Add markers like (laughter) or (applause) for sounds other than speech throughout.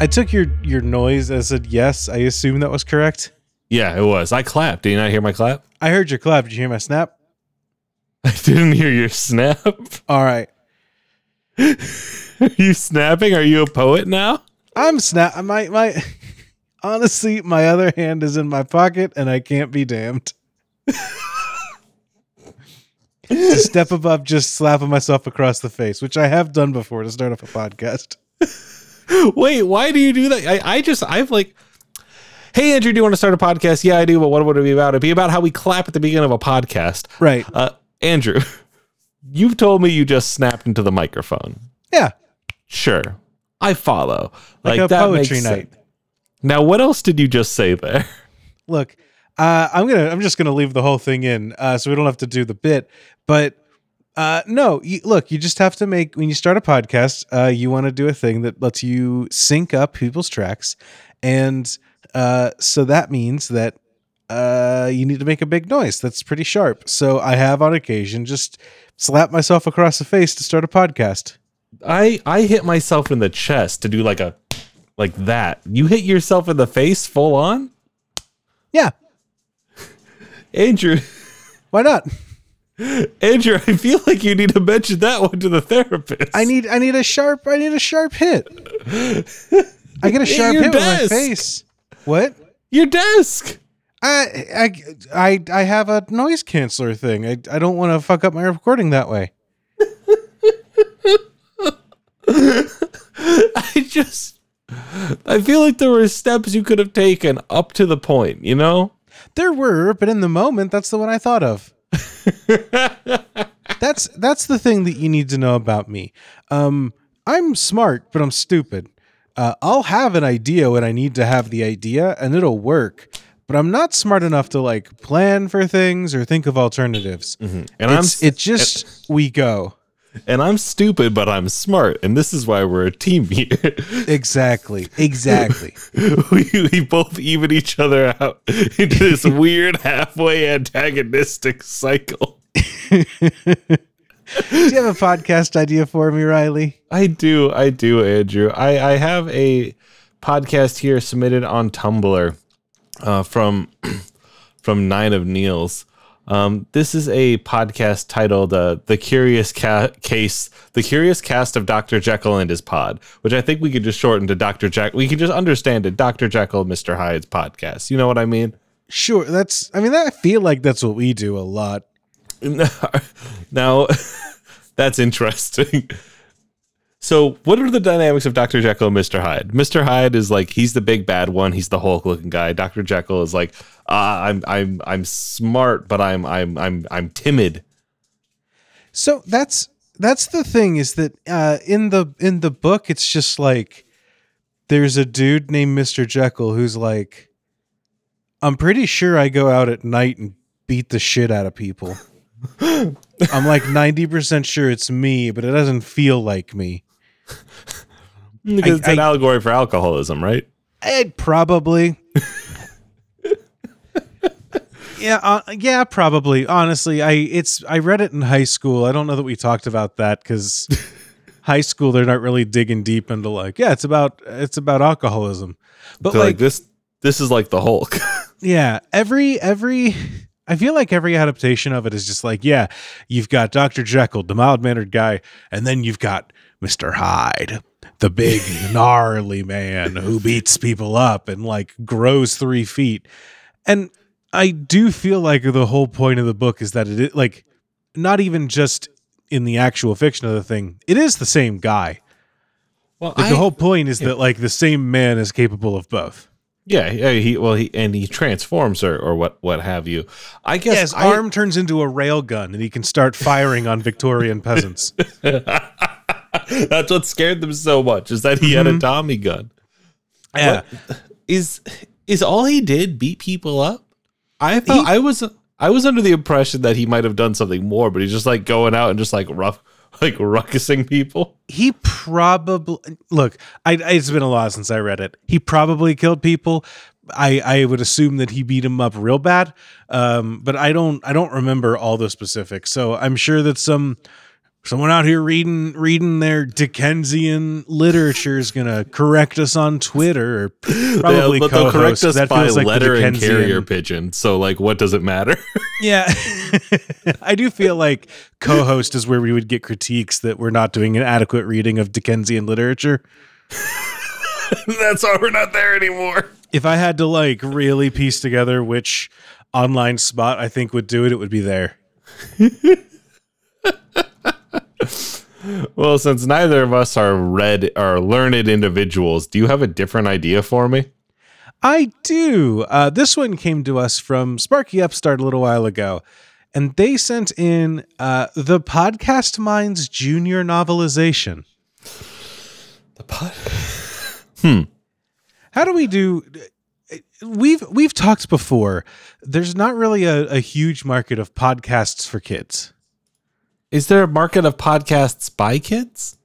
I took your your noise as a yes. I assume that was correct. Yeah, it was. I clapped. Did you not hear my clap? I heard your clap. Did you hear my snap? (laughs) I didn't hear your snap. All right. Are (laughs) you snapping? Are you a poet now? I'm snap. My my. (laughs) Honestly, my other hand is in my pocket, and I can't be damned. to step above just slapping myself across the face, which I have done before to start off a podcast. Wait, why do you do that? I, I just, I've like, hey, Andrew, do you want to start a podcast? Yeah, I do, but what would it be about? It'd be about how we clap at the beginning of a podcast. Right. Uh, Andrew, (laughs) you've told me you just snapped into the microphone. Yeah. Sure. I follow. Like, a poetry night. Now, what else did you just say there? (laughs) Look, uh, I'm gonna I'm just gonna leave the whole thing in, uh, so we don't have to do the bit. But uh, no, you, look, you just have to make when you start a podcast, uh, you want to do a thing that lets you sync up people's tracks, and uh, so that means that uh, you need to make a big noise that's pretty sharp. So I have on occasion just slapped myself across the face to start a podcast. I I hit myself in the chest to do like a like that. You hit yourself in the face full on? Yeah, (laughs) Andrew, why not? Andrew, I feel like you need to mention that one to the therapist. I need I need a sharp I need a sharp hit. I get a (laughs) sharp your hit with my face. What? your desk. I I I I have a noise canceller thing. I I don't want to fuck up my recording that way. (laughs) I just I feel like there were steps you could have taken up to the point, you know? There were, but in the moment, that's the one I thought of. (laughs) that's that's the thing that you need to know about me. Um, I'm smart, but I'm stupid. Uh, I'll have an idea when I need to have the idea, and it'll work. But I'm not smart enough to like plan for things or think of alternatives. And I'm It's, it just we go and I'm stupid, but I'm smart, and this is why we're a team here. exactly, exactly. (laughs) we, we both even each other out into this (laughs) weird halfway antagonistic cycle. Do you have a podcast idea for me, Riley? I do, I do, Andrew. I, I have a podcast here submitted on Tumblr uh, from (clears throat) from Nine of Neils. Um, this is a podcast titled uh, "The Curious Ca- Case," the Curious Cast of Doctor Jekyll and His Pod, which I think we could just shorten to Doctor Jack. We can just understand it, Doctor Jekyll, Mister Hyde's podcast. You know what I mean? Sure. That's. I mean, I feel like that's what we do a lot. (laughs) now, (laughs) that's interesting. So, what are the dynamics of Dr. Jekyll and Mr. Hyde? Mr. Hyde is like he's the big bad one. He's the Hulk looking guy. Dr. Jekyll is like, uh, I'm I'm I'm smart, but I'm I'm I'm I'm timid. So that's that's the thing is that uh, in the in the book, it's just like there's a dude named Mister Jekyll who's like, I'm pretty sure I go out at night and beat the shit out of people. (laughs) I'm like 90% sure it's me, but it doesn't feel like me. (laughs) Because it's an I- allegory for alcoholism, right? I'd probably. (laughs) yeah, uh, yeah, probably. Honestly, I it's I read it in high school. I don't know that we talked about that because (laughs) high school they're not really digging deep into like yeah, it's about it's about alcoholism. But like, like, this this is like the Hulk. yeah, every every I feel like every adaptation of it is just like yeah, you've got Doctor Jekyll, the mild mannered guy, and then you've got Mister Hyde, the big (laughs) gnarly man who beats people up and like grows three feet. And I do feel like the whole point of the book is that it like not even just in the actual fiction of the thing, it is the same guy. Well, Like, the whole point is that like the same man is capable of both. yeah, yeah, he well he and he transforms or or what what have you. I guess Yeah, his I- arm turns into a rail gun and he can start firing on Victorian peasants. (laughs) (laughs) That's what scared them so much is that he had a Tommy gun. Yeah. Is is all he did beat people up? I thought I was I was under the impression that he might have done something more, but he's just like going out and just like rough like ruckusing people. he probably look I, I it's been a while since i read it he probably killed people i i would assume that he beat him up real bad um but i don't i don't remember all the specifics so i'm sure that some someone out here reading reading their dickensian literature is gonna correct us on twitter or (laughs) probably Yeah, but they'll correct us that by feels like letter and carrier pigeon. So like, what does it matter? (laughs) yeah (laughs) i do feel like Cohost is where we would get critiques that we're not doing an adequate reading of dickensian literature That's why we're not there anymore. if I had to like really piece together which online spot I think would do it, it would be there. Well, since neither of us are read are learned individuals, do you have a different idea for me? I do. Uh, this one came to us from Sparky Upstart a little while ago, and they sent in uh, the Podcast Mines Junior novelization. The pod. (laughs) Hmm. How do we do? We've we've talked before. There's not really a, a huge market of podcasts for kids. Is there a market of podcasts by kids?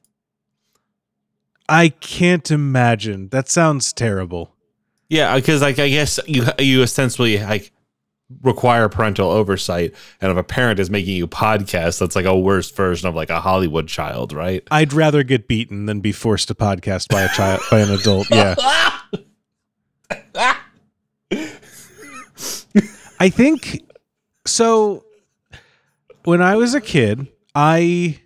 I can't imagine. That sounds terrible. Yeah, because like I guess you you essentially like require parental oversight, and if a parent is making you podcast, that's like a worse version of like a Hollywood child, right? I'd rather get beaten than be forced to podcast by a child by an adult. Yeah. (laughs) I think so when I was a kid, I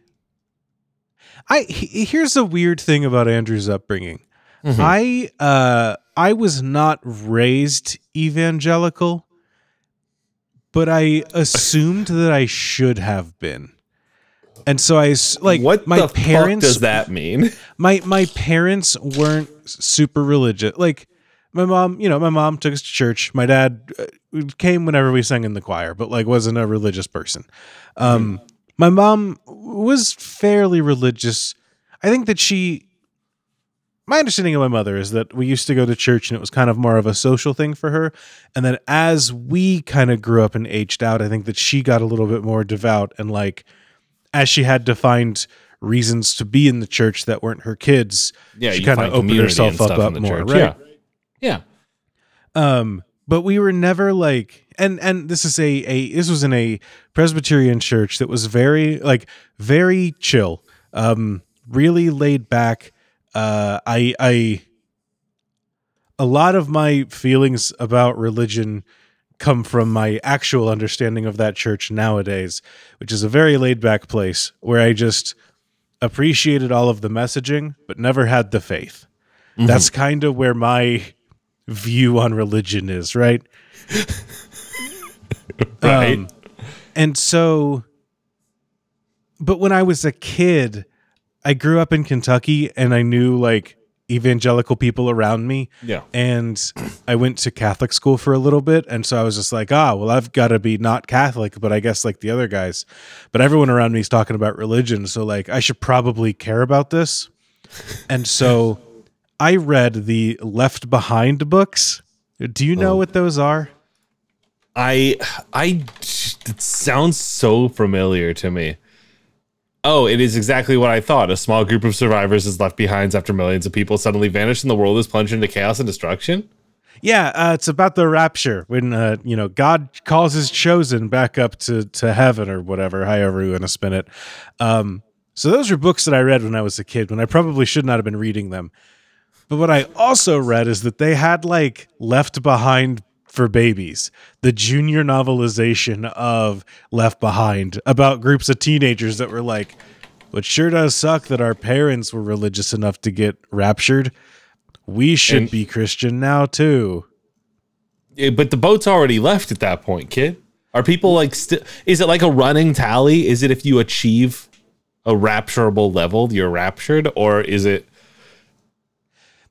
I he- here's the weird thing about Andrew's upbringing. Mhm. I uh I was not raised evangelical, but I assumed that I should have been. And so I like what my parents does that mean? (laughs) my my parents weren't super religious. Like my mom, you know, my mom took us to church. My dad uh, came whenever we sang in the choir, but like wasn't a religious person. Um, My mom was fairly religious. I think that she. My understanding of my mother is that we used to go to church and it was kind of more of a social thing for her. And then as we kind of grew up and aged out, I think that she got a little bit more devout and like as she had to find reasons to be in the church that weren't her kids, Yeah, she kind of opened herself up, up more, church. right? Yeah, Um, but we were never like, and and this is a a this was in a Presbyterian church that was very like very chill, um, really laid back. Uh, I I a lot of my feelings about religion come from my actual understanding of that church nowadays, which is a very laid back place where I just appreciated all of the messaging, but never had the faith. That's kind of where my view on religion is, right? (laughs) (laughs) Right. Um, and so, but when I was a kid, I grew up in Kentucky and I knew like evangelical people around me. yeah. And I went to Catholic school for a little bit. And so I was just like, ah, well, I've got to be not Catholic, but I guess like the other guys. But everyone around me is talking about religion. So, like, I should probably care about this. And so (laughs) I read the Left Behind books. Do you know Oh. what those are? I I it sounds so familiar to me. Oh, it is exactly what I thought. A small group of survivors is left behind after millions of people suddenly vanish and the world is plunged into chaos and destruction. Yeah, uh, it's about the rapture when uh, you know God calls His chosen back up to to heaven or whatever, however you want to spin it. Um, so those are books that I read when I was a kid, when I probably should not have been reading them. But what I also read is that they had like Left Behind for babies, the junior novelization of Left Behind about groups of teenagers that were like, "It sure does suck that our parents were religious enough to get raptured." We should And- be Christian now too. Yeah, but the boat's already left at that point, kid. Are people like still is it like a running tally? Is it if you achieve a rapturable level, you're raptured, or is it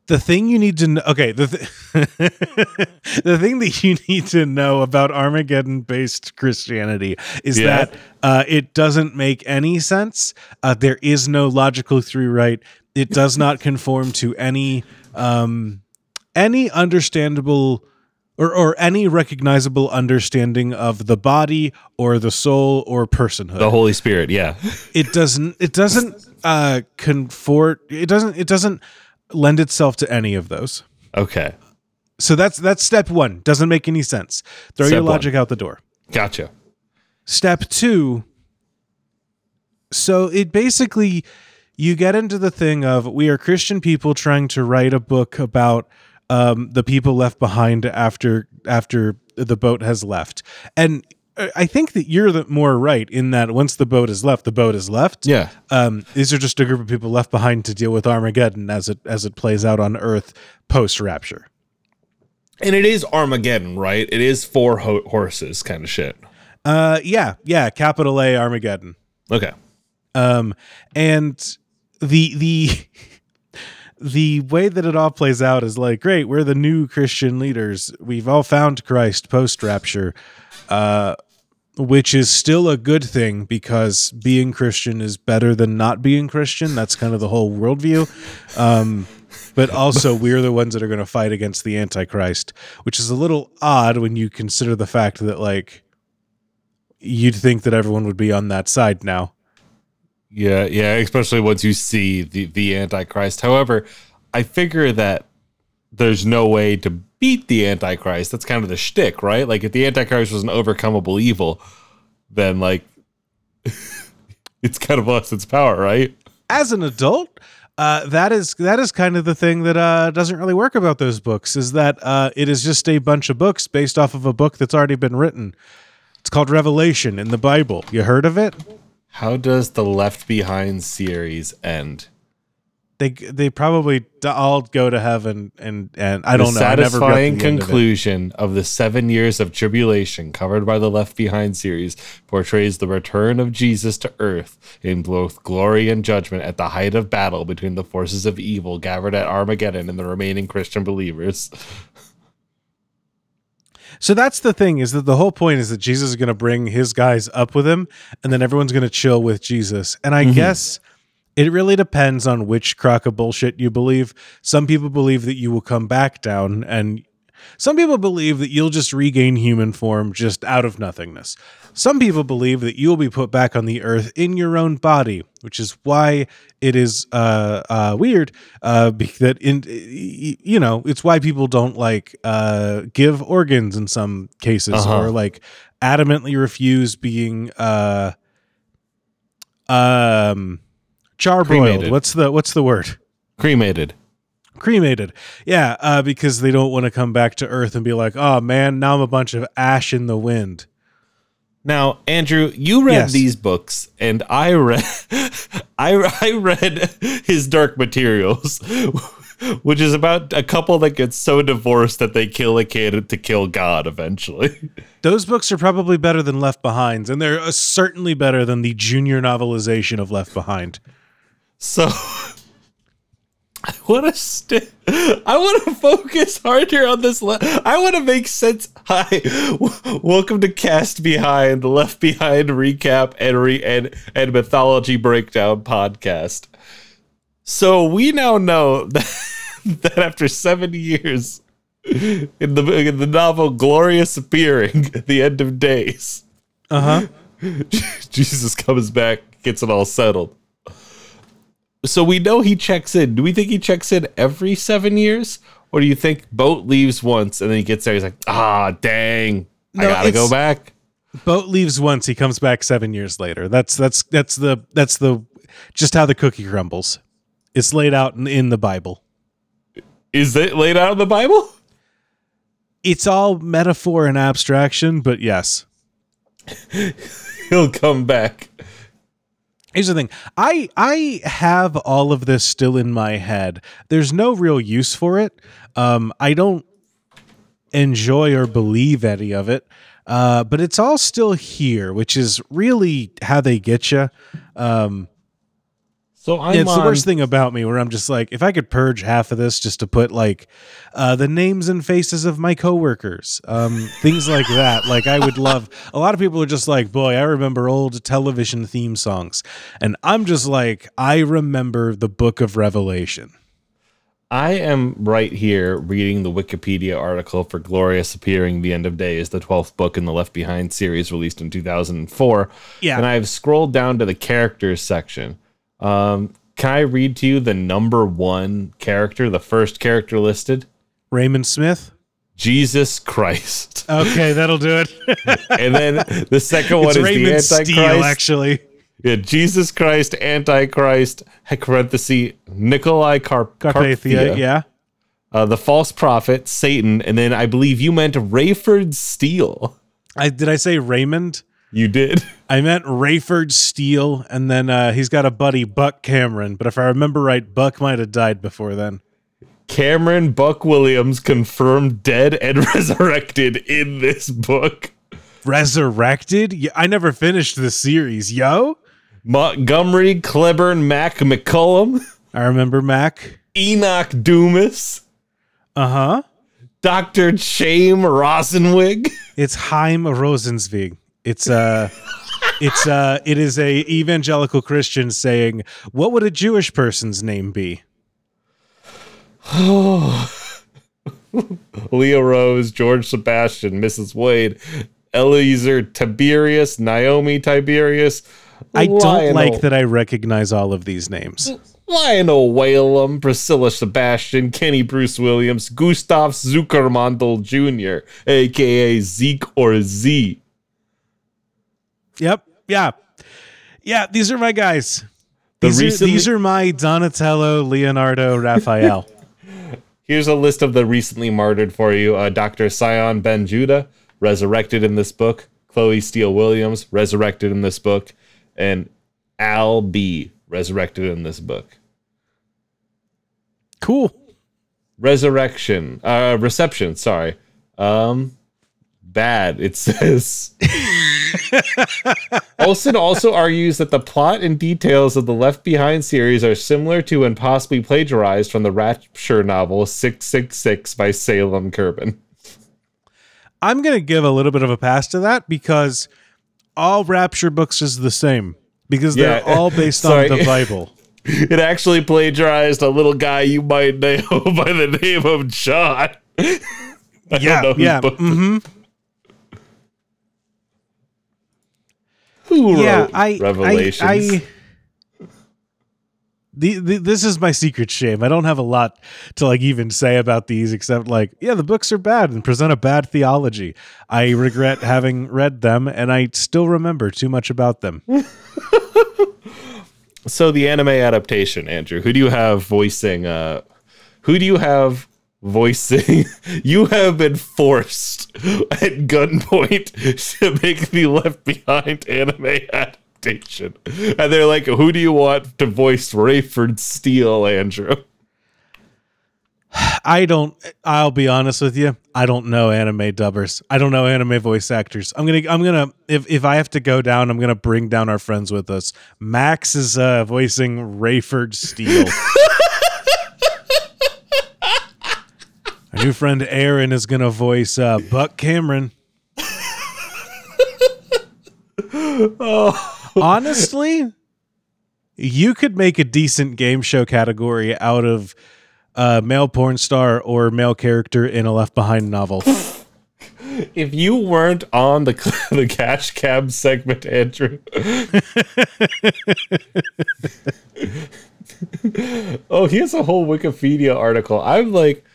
the thing you need to know okay the th- (laughs) the thing that you need to know about armageddon based christianity is Yeah. that uh, it doesn't make any sense uh, there is no logical through right it does not conform to any um, any understandable or, or any recognizable understanding of the body or the soul or personhood The Holy Spirit, yeah. it doesn't it doesn't uh confort it doesn't it doesn't lend itself to any of those Okay. so that's that's step one doesn't make any sense throw Step your one. logic out the door Gotcha. step two so it basically you get into the thing of we are christian people trying to write a book about um, the people left behind after after the boat has left and i think that you're the more right in that once the boat is left the boat is left Yeah. um, these are just a group of people left behind to deal with armageddon as it as it plays out on earth post rapture And it is Armageddon, right? It is four ho- horses kind of shit. uh, yeah yeah capital a armageddon Okay. um and the the (laughs) the way that it all plays out is like great we're the new christian leaders we've all found christ post rapture uh which is still a good thing because being christian is better than not being christian. That's kind of the whole worldview. Um but also we're the ones that are going to fight against the antichrist which is a little odd when you consider the fact that like you'd think that everyone would be on that side now. Yeah, yeah, especially once you see the the Antichrist. However, I figure that there's no way to beat the Antichrist. That's kind of the shtick, right? Like if the Antichrist was an overcomable evil, then like (laughs) it's kind of lost its power, right? as an adult uh, that is that is kind of the thing that uh, doesn't really work about those books is that uh, it is just a bunch of books based off of a book that's already been written it's called revelation in the bible you heard of it How does the Left Behind series end? They they probably all go to heaven and and i don't know I never satisfying the end of conclusion of, the seven years of tribulation covered by the Left Behind series portrays the return of Jesus to earth in both glory and judgment at the height of battle between the forces of evil gathered at Armageddon and the remaining Christian believers. So that's the thing is that the whole point is that Jesus is going to bring his guys up with him and then everyone's going to chill with Jesus. And I mm-hmm. guess it really depends on which crock of bullshit you believe. Some people believe that you will come back down and some people believe that you'll just regain human form just out of nothingness. Some people believe that you'll be put back on the earth in your own body, which is why it is uh, uh, weird. Uh, that in you know, it's why people don't like uh, give organs in some cases, Uh-huh. or like adamantly refuse being uh, um, charbroiled. What's the what's the word? Cremated. cremated yeah uh, because they don't want to come back to earth and be like oh man now i'm a bunch of ash in the wind Now, Andrew, you read Yes. these books, and I read, (laughs) I I read his Dark Materials, (laughs) which is about a couple that gets so divorced that they kill a kid to kill God eventually. (laughs) those books are probably better than left behind and they're uh, certainly better than the junior novelization of left behind So (laughs) I want to st- I want to focus harder on this. Le- I want to make sense. Hi, w- (laughs) welcome to Cast Behind, the Left Behind recap and re- and and mythology breakdown podcast. So we now know (laughs) that, that after seven years in the in the novel "Glorious Appearing," at the end of days, uh-huh Jesus comes back, gets it all settled. So we know he checks in. Do we think he checks in every seven years? Or do you think boat leaves once and then he gets there? He's like, ah, dang, I gotta go back. boat leaves once he comes back seven years later that's that's that's the that's the just how the cookie crumbles it's laid out in, in the bible Is it laid out in the Bible? it's all metaphor and abstraction but yes (laughs) He'll come back. Here's the thing. I I have all of this still in my head. There's no real use for it. Um, I don't enjoy or believe any of it. Uh, but it's all still here, which is really how they get you. Um, So I'm Yeah, it's on, the worst thing about me where I'm just like, if I could purge half of this just to put like uh, the names and faces of my coworkers, um, (laughs) things like that. Like I would love. A lot of people are just like, boy, I remember old television theme songs, and I'm just like, I remember the Book of Revelation. I am right here reading the Wikipedia article for Glorious Appearing the End of Days, the 12th book in the Left Behind series released in 2004. Yeah. And I've scrolled down to the characters section. Um, can I read to you the number one character, the first character listed? Raymond Smith. Jesus Christ. (laughs) Okay, that'll do it. and then the second one it's is Raymond the Antichrist. Steele, actually. Yeah, Jesus Christ, Antichrist, parenthesis, Nicolae Car- Carpathia, Carpathia, yeah. uh, the false prophet, Satan, and then I believe you meant Rayford Steele. I did I say Raymond? You did. (laughs) I meant Rayford Steele, and then uh, he's got a buddy Buck Cameron. But if I remember right, Buck might have died before then. Cameron Buck Williams confirmed dead and (laughs) resurrected in this book. Resurrected? Yeah, I never finished the series, yo. Montgomery Cleburne Mac McCullum, (laughs) I remember Mac. Enoch Dumas, Uh huh. Dr. Chaim Rosenwig. It's Heim Rosenzweig. It's uh it's uh it is a evangelical Christian saying, "What would a Jewish person's name be?" (sighs) Leo Rose, George Sebastian, Mrs. Wade, Eliezer Tiberius, Naomi Tiberius. I don't Lionel- like that I recognize all of these names. Lionel Whalum, Priscilla Sebastian, Kenny Bruce Williams, Gustav Zuckermandel Jr., aka Zeke or Z. Yep. Yeah. Yeah, these are my guys. The These, recently- are, these are my Donatello, Leonardo, Raphael. (laughs) Here's a list of the recently martyred for you. Uh, Dr. Tsion Ben Judah, resurrected in this book. Chloe Steele Williams, resurrected in this book. And Albie, resurrected in this book. cool. Resurrection, uh, reception, sorry. Um, bad, it says. (laughs) Olson also argues that the plot and details of the Left Behind series are similar to and possibly plagiarized from the Rapture novel 666 by Salem Kirban. I'm going to give a little bit of a pass to that because all Rapture books is the same because they're all based on the Bible. (laughs) It actually plagiarized a little guy you might know (laughs) by the name of John. (laughs) I don't Yeah, yeah, book- Who yeah. I, Revelations? I, I the, the, this is my secret shame. I don't have a lot to like even say about these except like, yeah, the books are bad and present a bad theology. I regret (laughs) having read them and I still remember too much about them. (laughs) So the anime adaptation, Andrew. Who do you have voicing? Uh, who do you have voicing? (laughs) you have been forced at gunpoint (laughs) to make the Left Behind anime adaptation, and they're like, "Who do you want to voice Rayford Steele, Andrew?" (sighs) I don't. I'll be honest with you. I don't know anime dubbers. I don't know anime voice actors. I'm gonna. I'm gonna. If if I have to go down, I'm gonna bring down our friends with us. Max is uh, voicing Rayford Steele. (laughs) new friend Aaron is gonna voice uh, Buck Cameron. Honestly, you could make a decent game show category out of uh, male porn star or male character in a Left Behind novel. (laughs) If you weren't on the (laughs) the cash cab segment, Andrew. (laughs) oh, here's a whole Wikipedia article. I'm like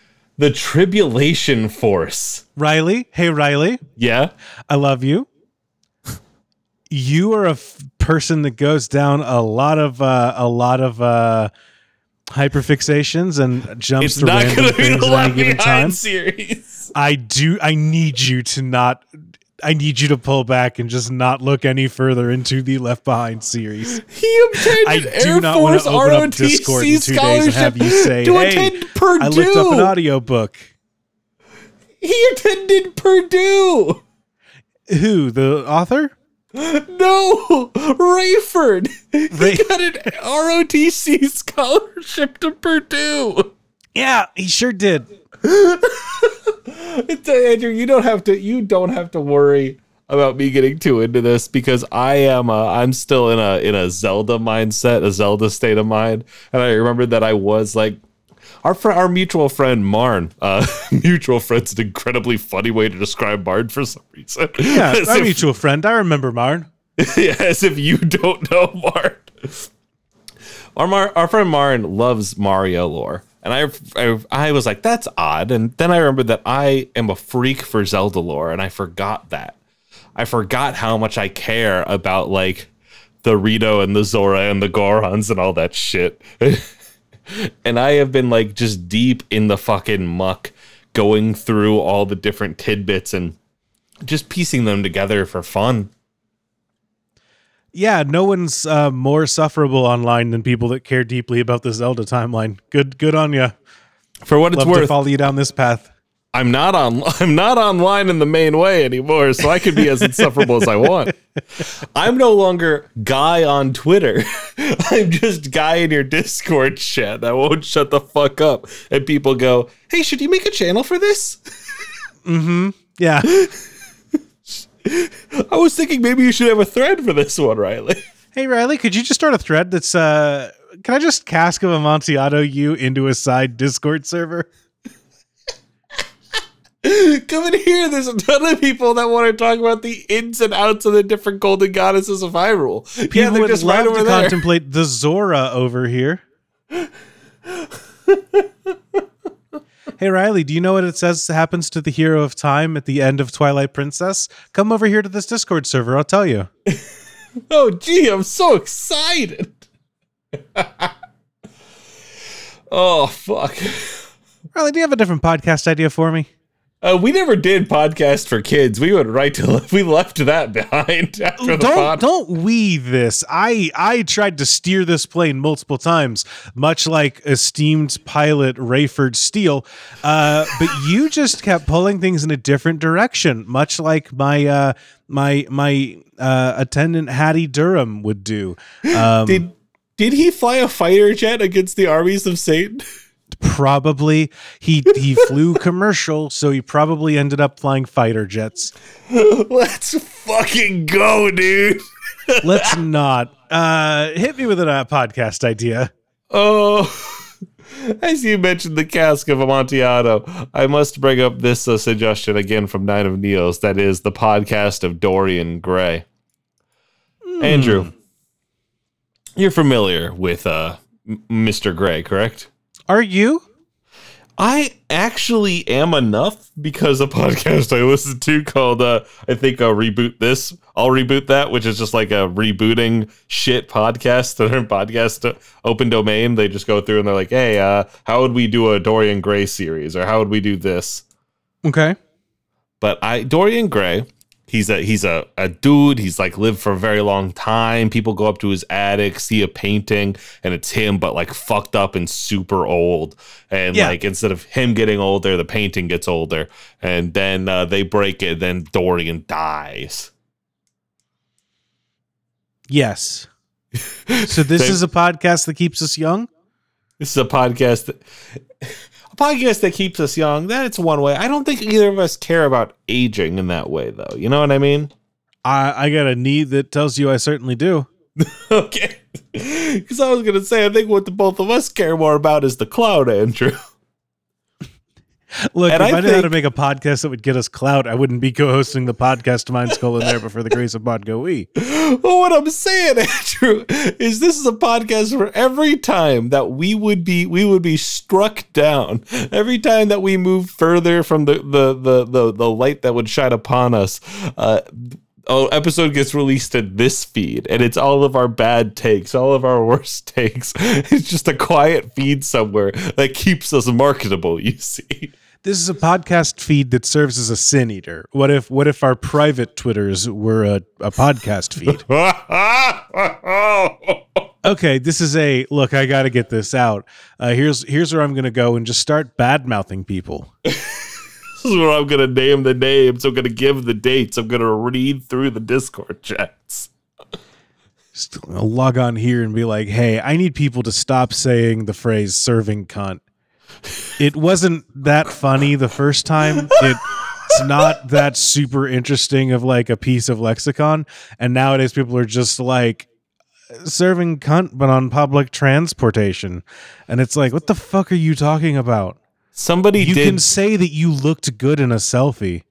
the Tribulation Force. Riley, hey Riley, Yeah. I love you. You are a f- person that goes down a lot of uh, a lot of uh, hyperfixations and jumps It's to not random going to be things the at any given time. Series. I do. I need you to not. I need you to pull back and just not look any further into the Left Behind series. He obtained I an do Air not Force open up Discord in ROTC two days and have you say, to "Hey, attend Purdue. I looked up an audiobook. He attended Purdue. Who the author? No, Rayford. Ray- He got an ROTC scholarship to Purdue. Yeah, he sure did. (laughs) It's, uh, Andrew, you don't have to. You don't have to worry about me getting too into this because I am. Uh, I'm still in a in a Zelda mindset, a Zelda state of mind, and I remember that I was like. Our fr- our mutual friend Marn, uh, (laughs) mutual friend's an incredibly funny way to describe Marn for some reason. Yeah, (laughs) As our if- mutual friend. I remember Marn. yeah, as if you don't know Marn. Our, Mar- our friend Marn loves Mario lore. And I, I, I was like, that's odd. And then I remembered that I am a freak for Zelda lore, and I forgot that. I forgot how much I care about like the Rito and the Zora and the Gorons and all that shit. (laughs) and I have been like just deep in the fucking muck, going through all the different tidbits and just piecing them together for fun. Yeah, no one's uh, more sufferable online than people that care deeply about the Zelda timeline. Good, good on you. For what it's Love to worth, follow you down this path. I'm not on (laughs) I'm not online in the main way anymore, so I can be as insufferable as I want. (laughs) I'm no longer guy on Twitter. (laughs) I'm just guy in your Discord chat that won't shut the fuck up. And people go, "Hey, should you make a channel for this?" Mm-hmm. Yeah, (laughs) I was thinking maybe you should have a thread for this one, Riley. (laughs) Hey Riley, could you just start a thread that's uh can I just cask of Amontillado you into a side Discord server? (laughs) Come in here. There's a ton of people that want to talk about the ins and outs of the different golden goddesses of Hyrule. People yeah, they're would just love right over to there. contemplate the Zora over here. Hey Riley, do you know what it says happens to the hero of time at the end of Twilight Princess? Come over here to this Discord server, I'll tell you. (laughs) Oh, gee, I'm so excited. (laughs) oh, fuck. Riley, do you have a different podcast idea for me? Uh, we never did podcast for kids. We went right to (laughs) we left that behind (laughs) after the don't pod. don't we this i i tried to steer this plane multiple times much like esteemed pilot rayford steele uh, but you (laughs) just kept pulling things in a different direction much like my uh, my my uh, attendant hattie durham would do (gasps) um, Did did he fly a fighter jet against the armies of Satan? Probably he he (laughs) flew commercial so he probably ended up flying fighter jets Let's fucking go, dude. (laughs) let's not uh, hit me with a uh, podcast idea Oh, (laughs) as you mentioned the cask of Amontillado, I must bring up this uh, suggestion again from Nine of Neos. That is the podcast of Dorian Gray. Andrew, you're familiar with uh, M- Mr. Gray, correct? Are you I actually am enough because a podcast I listen to called uh I think I'll reboot this. I'll reboot that, which is just like a rebooting shit podcast. Their podcast uh, open domain. They just go through and they're like, hey, uh, how would we do a Dorian Gray series? Or how would we do this? okay But I Dorian Gray, he's a he's a, a dude, he's like lived for a very long time. People go up to his attic, see a painting, and it's him, but like fucked up and super old. And Yeah. like instead of him getting older, the painting gets older. And then uh, they break it, then Dorian dies. Yes. So this They- is a podcast that keeps us young. This is a podcast that podcast that keeps us young. That's one way. I don't think either of us care about aging in that way though. You know what I mean? I I got a need that tells you I certainly do. (laughs) Okay. (laughs) Because I was going to say, I think what the both of us care more about is the cloud, Andrew. (laughs) Look, And if I, I knew how to make a podcast that would get us clout, I wouldn't be co-hosting the podcast Mind Skull in there before the grace of Podgo (gasps) E. well, what I'm saying, (laughs) Andrew, is this is a podcast where every time that we would be we would be struck down, every time that we move further from the the the the, the light that would shine upon us, uh Oh, episode gets released in this feed, and it's all of our bad takes, all of our (laughs) worst takes. It's just a quiet feed somewhere that keeps us marketable. You see, This is a podcast feed that serves as a sin eater. What if what if our private Twitters were a, a podcast feed? (laughs) Okay, this is a look. I got to get this out. Uh, here's here's where I'm going to go and just start bad mouthing people. this is where I'm gonna name the names. I'm gonna give the dates. I'm gonna read through the Discord chats. Just log on here and be like, hey, I need people to stop saying the phrase serving cunt. It wasn't that funny the first time. It, it's not that super interesting of like a piece of lexicon. And nowadays people are just like serving cunt, but on public transportation. And it's like, what the fuck are you talking about? Somebody You did can say that you looked good in a selfie.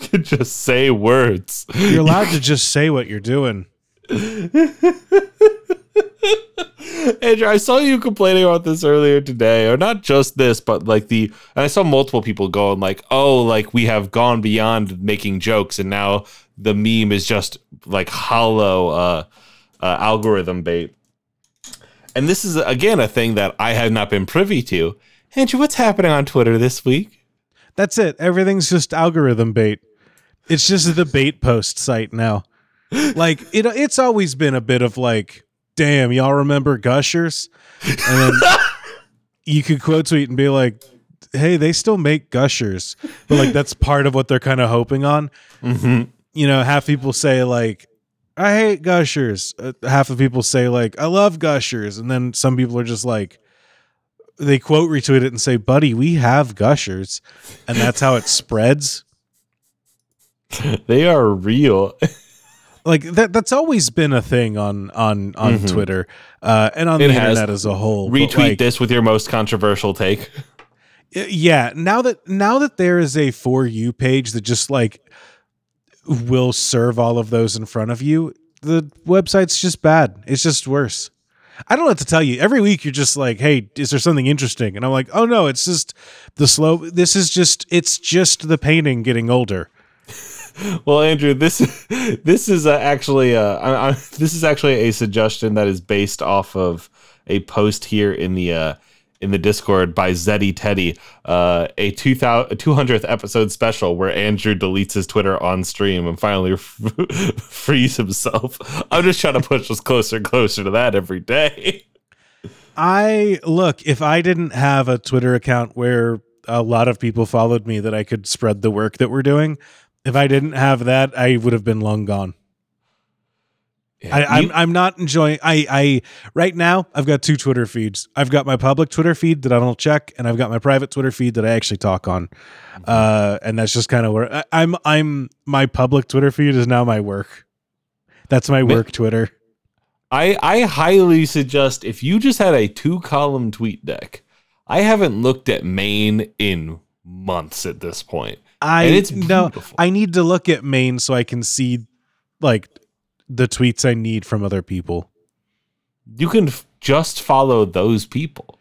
You could just say words. You're allowed to just say what you're doing. (laughs) (laughs) Andrew, I saw you complaining about this earlier today, or not just this, but like the, and I saw multiple people going like, "Oh, like we have gone beyond making jokes, and now the meme is just like hollow uh, uh, algorithm bait." And this is again a thing that I have not been privy to. Andrew, what's happening on Twitter this week? That's it. Everything's just algorithm bait. It's just the bait post site now. Like it it's always been a bit of like, damn, y'all remember Gushers? And then (laughs) you could quote tweet and be like, hey, they still make Gushers. But like that's part of what they're kind of hoping on. Mm-hmm. You know, half people say like I hate Gushers. Uh, half of people say like I love Gushers, and then some people are just like they quote retweet it and say, "Buddy, we have Gushers," and that's how it spreads. (laughs) They are real. (laughs) Like that. That's always been a thing on on on Mhm. Twitter uh, and on It the has. internet as a whole. Retweet like, this with your most controversial take. Yeah, now that now that there is a for you page that just like will serve all of those in front of you, the website's just bad. It's just worse. I don't know what to tell you. Every week you're just like, "Hey, is there something interesting?" And I'm like, "Oh no, it's just the slow. This is just it's just the painting getting older." Well, Andrew, this this is actually uh, I, I, this is actually a suggestion that is based off of a post here in the uh, in the Discord by Zeddy Teddy, uh, a 2000 200th episode special where Andrew deletes his Twitter on stream and finally (laughs) frees himself. I'm just trying to push us closer and closer to that every day. I look, if I didn't have a Twitter account where a lot of people followed me that I could spread the work that we're doing, if I didn't have that, I would have been long gone. I, I'm I'm not enjoying. I I right now I've got two Twitter feeds. I've got my public Twitter feed that I don't check, and I've got my private Twitter feed that I actually talk on. Uh, and that's just kind of where I, I'm. I'm my public Twitter feed is now my work. That's my work Twitter. I I highly suggest if you just had a two column TweetDeck. I haven't looked at main in months at this point. I And it's no. beautiful. I need to look at main so I can see like the tweets I need from other people. You can f- just follow those people.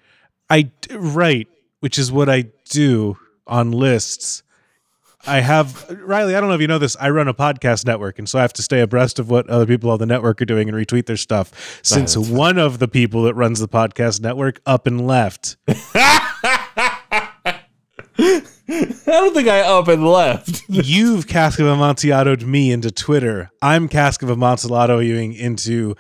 I right, which is what I do on lists. I have Riley. I don't know if you know this. I run a podcast network, and so I have to stay abreast of what other people on the network are doing and retweet their stuff. Since That's- one of the people that runs the podcast network up and left, (laughs) I don't think I up and left. (laughs) you've Cask of Amontillatoed me into Twitter. I'm Cask of Amontillatoing into,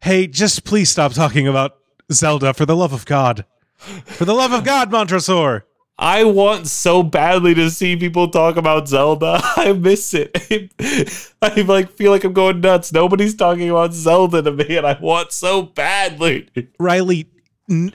hey, just please stop talking about Zelda for the love of God. For the love of God, Montresor. I want so badly to see people talk about Zelda. (laughs) I miss it. (laughs) I, like feel like I'm going nuts. Nobody's talking about Zelda to me, and I want so badly. Riley,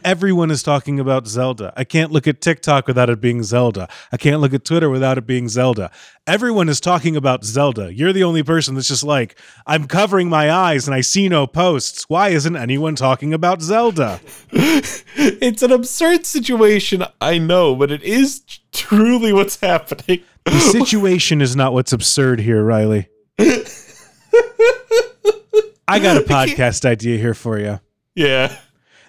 everyone is talking about Zelda. I can't look at TikTok without it being Zelda. I can't look at Twitter without it being Zelda. Everyone is talking about Zelda. You're the only person that's just like, I'm covering my eyes and I see no posts. Why isn't anyone talking about Zelda? (laughs) it's an absurd situation, I know, but it is truly what's happening. The situation is not what's absurd here, Riley. (laughs) I got a podcast idea here for you. Yeah.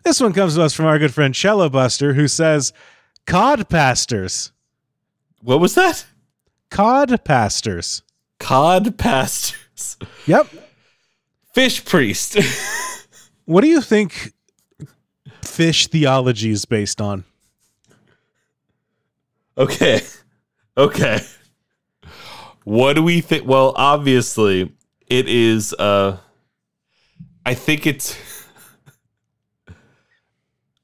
This one comes to us from our good friend Cello Buster, who says, Cod pastors. What was that? Cod pastors. Cod pastors. Yep. Fish priest. (laughs) What do you think fish theology is based on? okay. Okay. What do we think? Well, obviously, it is uh I think it's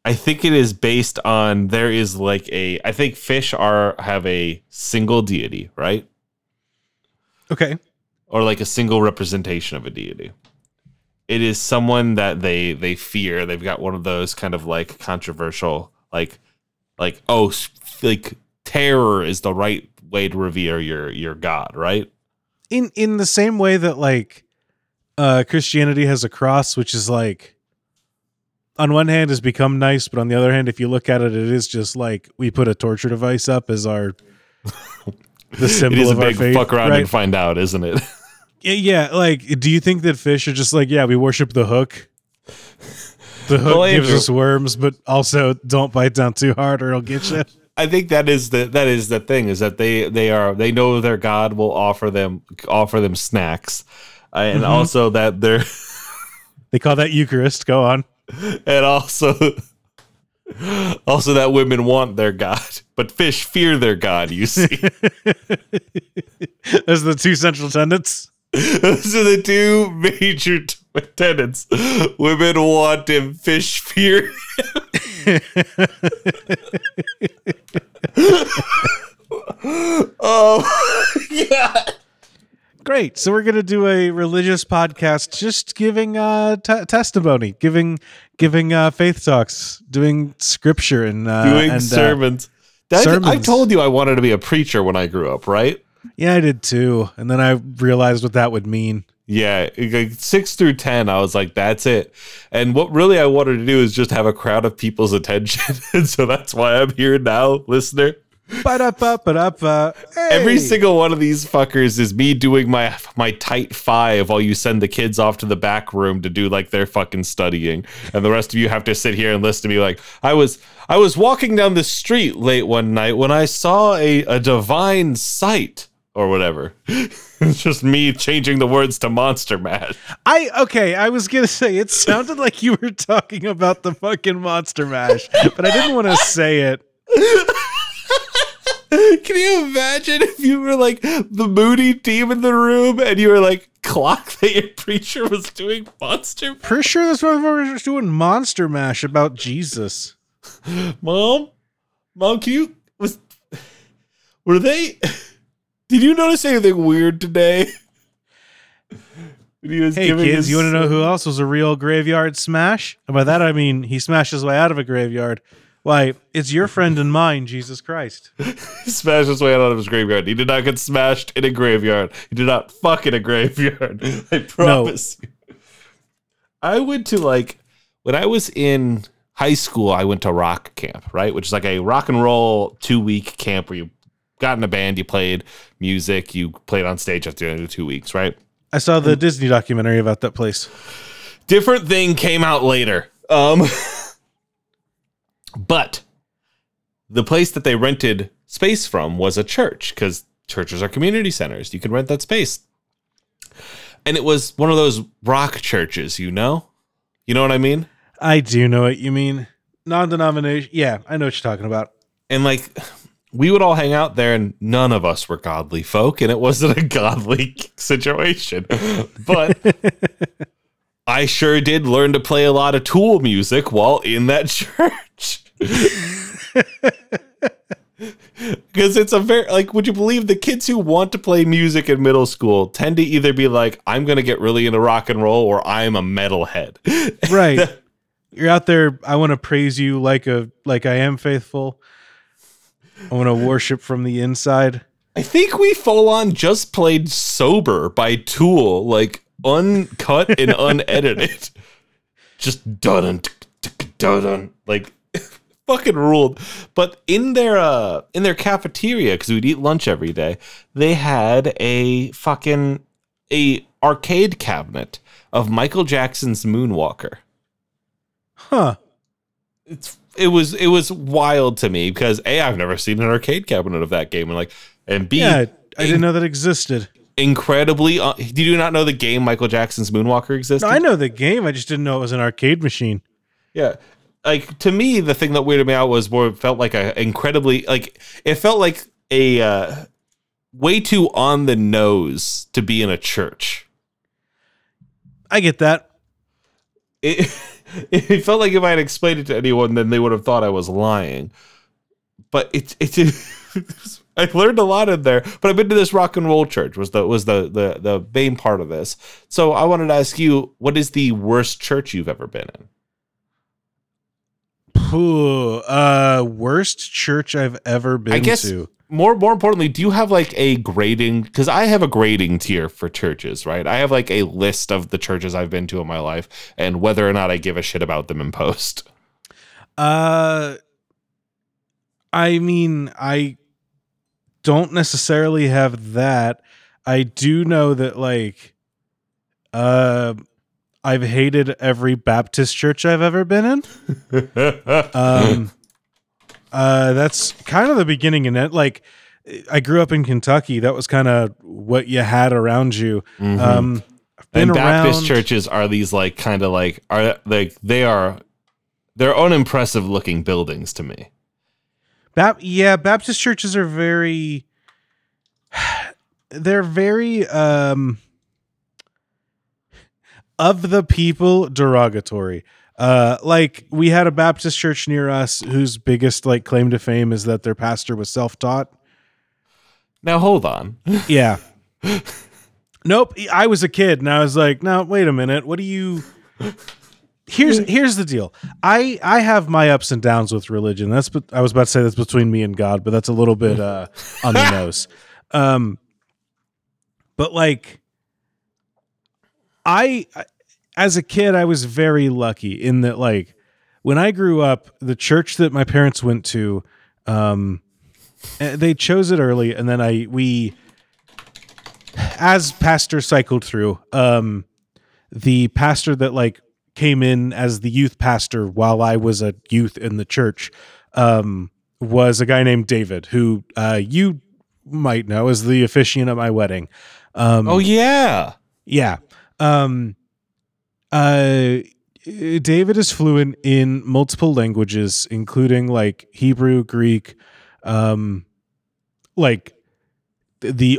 I think it is based on there is like a I think fish are have a single deity, right? Okay. Or like a single representation of a deity. It is someone that they they fear. They've got one of those kind of like controversial like like oh like terror is the right way to revere your your god, right? In in the same way that like uh Christianity has a cross, which is like on one hand has become nice, but on the other hand, if you look at it, it is just like we put a torture device up as our the symbol (laughs) It is a of our big faith. fuck around right? and find out, isn't it? (laughs) Yeah, yeah, like do you think that fish are just like, yeah, we worship the hook? The hook Well, gives Andrew- us worms, but also don't bite down too hard or it'll get you. (laughs) I think that is the that is the thing is that they they are they know their God will offer them offer them snacks, uh, and Mhm. also that they're They call that Eucharist. Go on. And also (laughs) also that women want their God, but fish fear their God. You see, (laughs) Those are the two central tenets. those are the two major t- tenets. Women want him, fish fear. (laughs) oh yeah. Great. So we're gonna do a religious podcast, just giving uh, t- testimony, giving giving uh, faith talks, doing scripture and uh, doing and, uh, sermons. That- I sermons. told you I wanted to be a preacher when I grew up, right? yeah, I did too. And then I realized what that would mean. Yeah, like six through ten, I was like, "That's it." And what really I wanted to do is just have a crowd of people's attention, (laughs) and so that's why I'm here now, listener. Ba-da-ba-ba-da-ba. Every single one of these fuckers is me doing my my tight five while you send the kids off to the back room to do like their fucking studying, and the rest of you have to sit here and listen to me. Like I was I was walking down the street late one night when I saw a a divine sight or whatever. (laughs) it's just me changing the words to Monster Mash. I okay. I was gonna say it sounded like you were talking about the fucking Monster Mash, but I didn't want to say it. (laughs) (laughs) Can you imagine if you were like the moody team in the room and you were like clock (laughs) that your preacher was doing monster (laughs) Pretty sure this motherfucker was doing Monster Mash about Jesus. mom mom can you was were they did you notice anything weird today he Hey kids, his- you want to know who else was a real graveyard smash? And by that I mean he smashed his way out of a graveyard. Why, it's your friend and mine, Jesus Christ. He (laughs) smashed his way out of his graveyard. He did not get smashed in a graveyard. He did not fuck in a graveyard. (laughs) I promise you. I went to like when I was in high school, I went to rock camp, right? Which is like a rock and roll two week camp where you got in a band, you played music, you played on stage after the end of two weeks, right? I saw the Disney documentary about that place. different thing came out later. Um, (laughs) but the place that they rented space from was a church because churches are community centers. You can rent that space. And it was one of those rock churches, you know? You know what I mean? I do know what you mean. Non-denomination. Yeah, I know what you're talking about. And like, we would all hang out there, and none of us were godly folk, and it wasn't a (laughs) godly situation. But (laughs) I sure did learn to play a lot of Tool music while in that (laughs) church. Because it's a very, like, would you believe the kids who want to play music in middle school tend to either be like, I'm going to get really into rock and roll, or I'm a metalhead. (laughs) Right. you're out there. I want to praise you like a like I am faithful. I want to worship from the inside. I think we full on just played Sober by Tool, like uncut and (laughs) unedited. Just dun dun dun like fucking ruled. But in their uh in their cafeteria, because we'd eat lunch every day, they had a fucking a arcade cabinet of Michael Jackson's Moonwalker. Huh. It's it was it was wild to me because A, I've never seen an arcade cabinet of that game and like and B Yeah, I didn't know that existed. incredibly. Uh, did you not know the game Michael Jackson's Moonwalker existed? No, I know the game. I just didn't know it was an arcade machine. Yeah, like to me, the thing that weirded me out was more felt like a incredibly like it felt like a uh, way too on the nose to be in a church. I get that. It (laughs) it felt like if I had explained it to anyone, then they would have thought I was lying. But it it, it (laughs) I learned a lot in there. But I've been to this rock and roll church was the was the the the main part of this. So I wanted to ask you, what is the worst church you've ever been in? Uh, worst church I've ever been I guess to. more more importantly, do you have like a grading? Because I have a grading tier for churches, right? I have like a list of the churches I've been to in my life and whether or not I give a shit about them in post. (laughs) Uh, I mean, I don't necessarily have that. I do know that, like, uh, I've hated every Baptist church I've ever been in. (laughs) Um, uh, that's kind of the beginning in it. Like, I grew up in Kentucky. That was kind of what you had around you. Mhm. Um, and Baptist around- churches are these like kind of like are like they are they're unimpressive looking buildings to me. Bap- yeah, Baptist churches are very (sighs) they're very um of the people derogatory. Uh like we had a Baptist church near us whose biggest like claim to fame is that their pastor was self-taught. Now hold on. (laughs) Yeah. nope, I was a kid and I was like, "No, wait a minute. What do you (laughs) Here's here's the deal. I I have my ups and downs with religion. That's bet- I was about to say that's between me and God, but that's a little bit uh on the (laughs) nose. Um but like I as a kid I was very lucky in that like when I grew up, the church that my parents went to um eh, they chose it early and then I we as pastor cycled through um the pastor that like came in as the youth pastor while I was a youth in the church um was a guy named David who uh you might know as the officiant at my wedding. Um Oh yeah. yeah. Um uh David is fluent in multiple languages including like Hebrew, Greek, um like the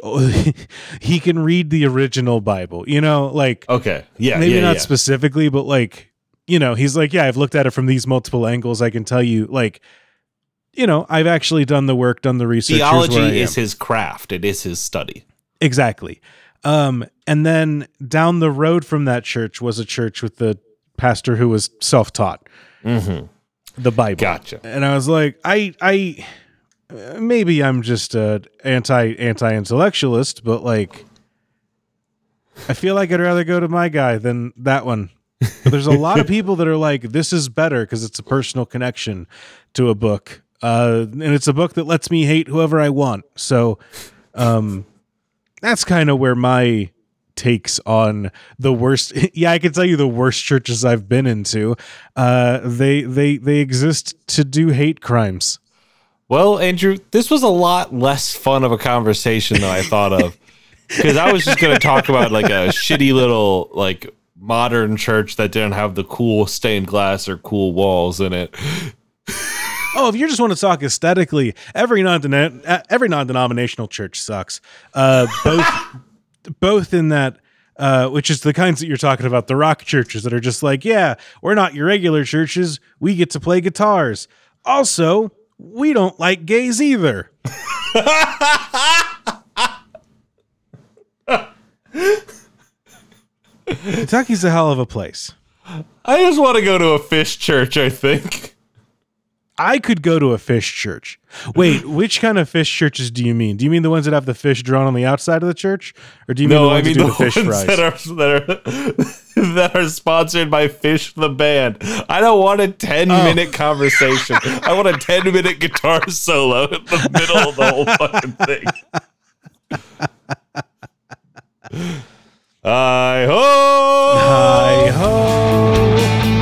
(laughs) he can read the original Bible. You know, like Okay. Yeah. maybe yeah, not yeah. specifically, but like, you know, he's like, yeah, I've looked at it from these multiple angles. I can tell you like you know, I've actually done the work, done the research. Here's where I Theology is his craft. It is his study. Exactly. Um, and then down the road from that church was a church with the pastor who was self-taught Mm-hmm. the Bible. Gotcha. And I was like, I, I, maybe I'm just a anti anti intellectualist, but like, I feel like I'd rather go to my guy than that one. But there's a lot of (laughs) people that are like, this is better because it's a personal connection to a book, uh, and it's a book that lets me hate whoever I want. So, um, that's kind of where my takes on the worst (laughs) yeah i can tell you the worst churches i've been into uh they they they exist to do hate crimes Well, Andrew, this was a lot less fun of a conversation than I thought of. (laughs) Because I was just going to talk about like a shitty little like modern church that didn't have the cool stained glass or cool walls in it. Oh if you just want to talk aesthetically every non every non-denominational church sucks uh both both in that uh, which is the kinds that you're talking about, the rock churches that are just like, yeah, we're not your regular churches. We get to play guitars. Also, we don't like gays either. (laughs) Kentucky's a hell of a place. I just want to go to a fish church, I think. I could go to a fish church. Wait, (laughs) which kind of fish churches do you mean? Do you mean the ones that have the fish drawn on the outside of the church, or do you mean the ones I mean that do the fish ones fries? that are that are (laughs) that are sponsored by Phish the band. I don't want a ten Oh. minute conversation. I want a ten minute guitar solo in the middle of the whole fucking thing. I hope. Hi ho.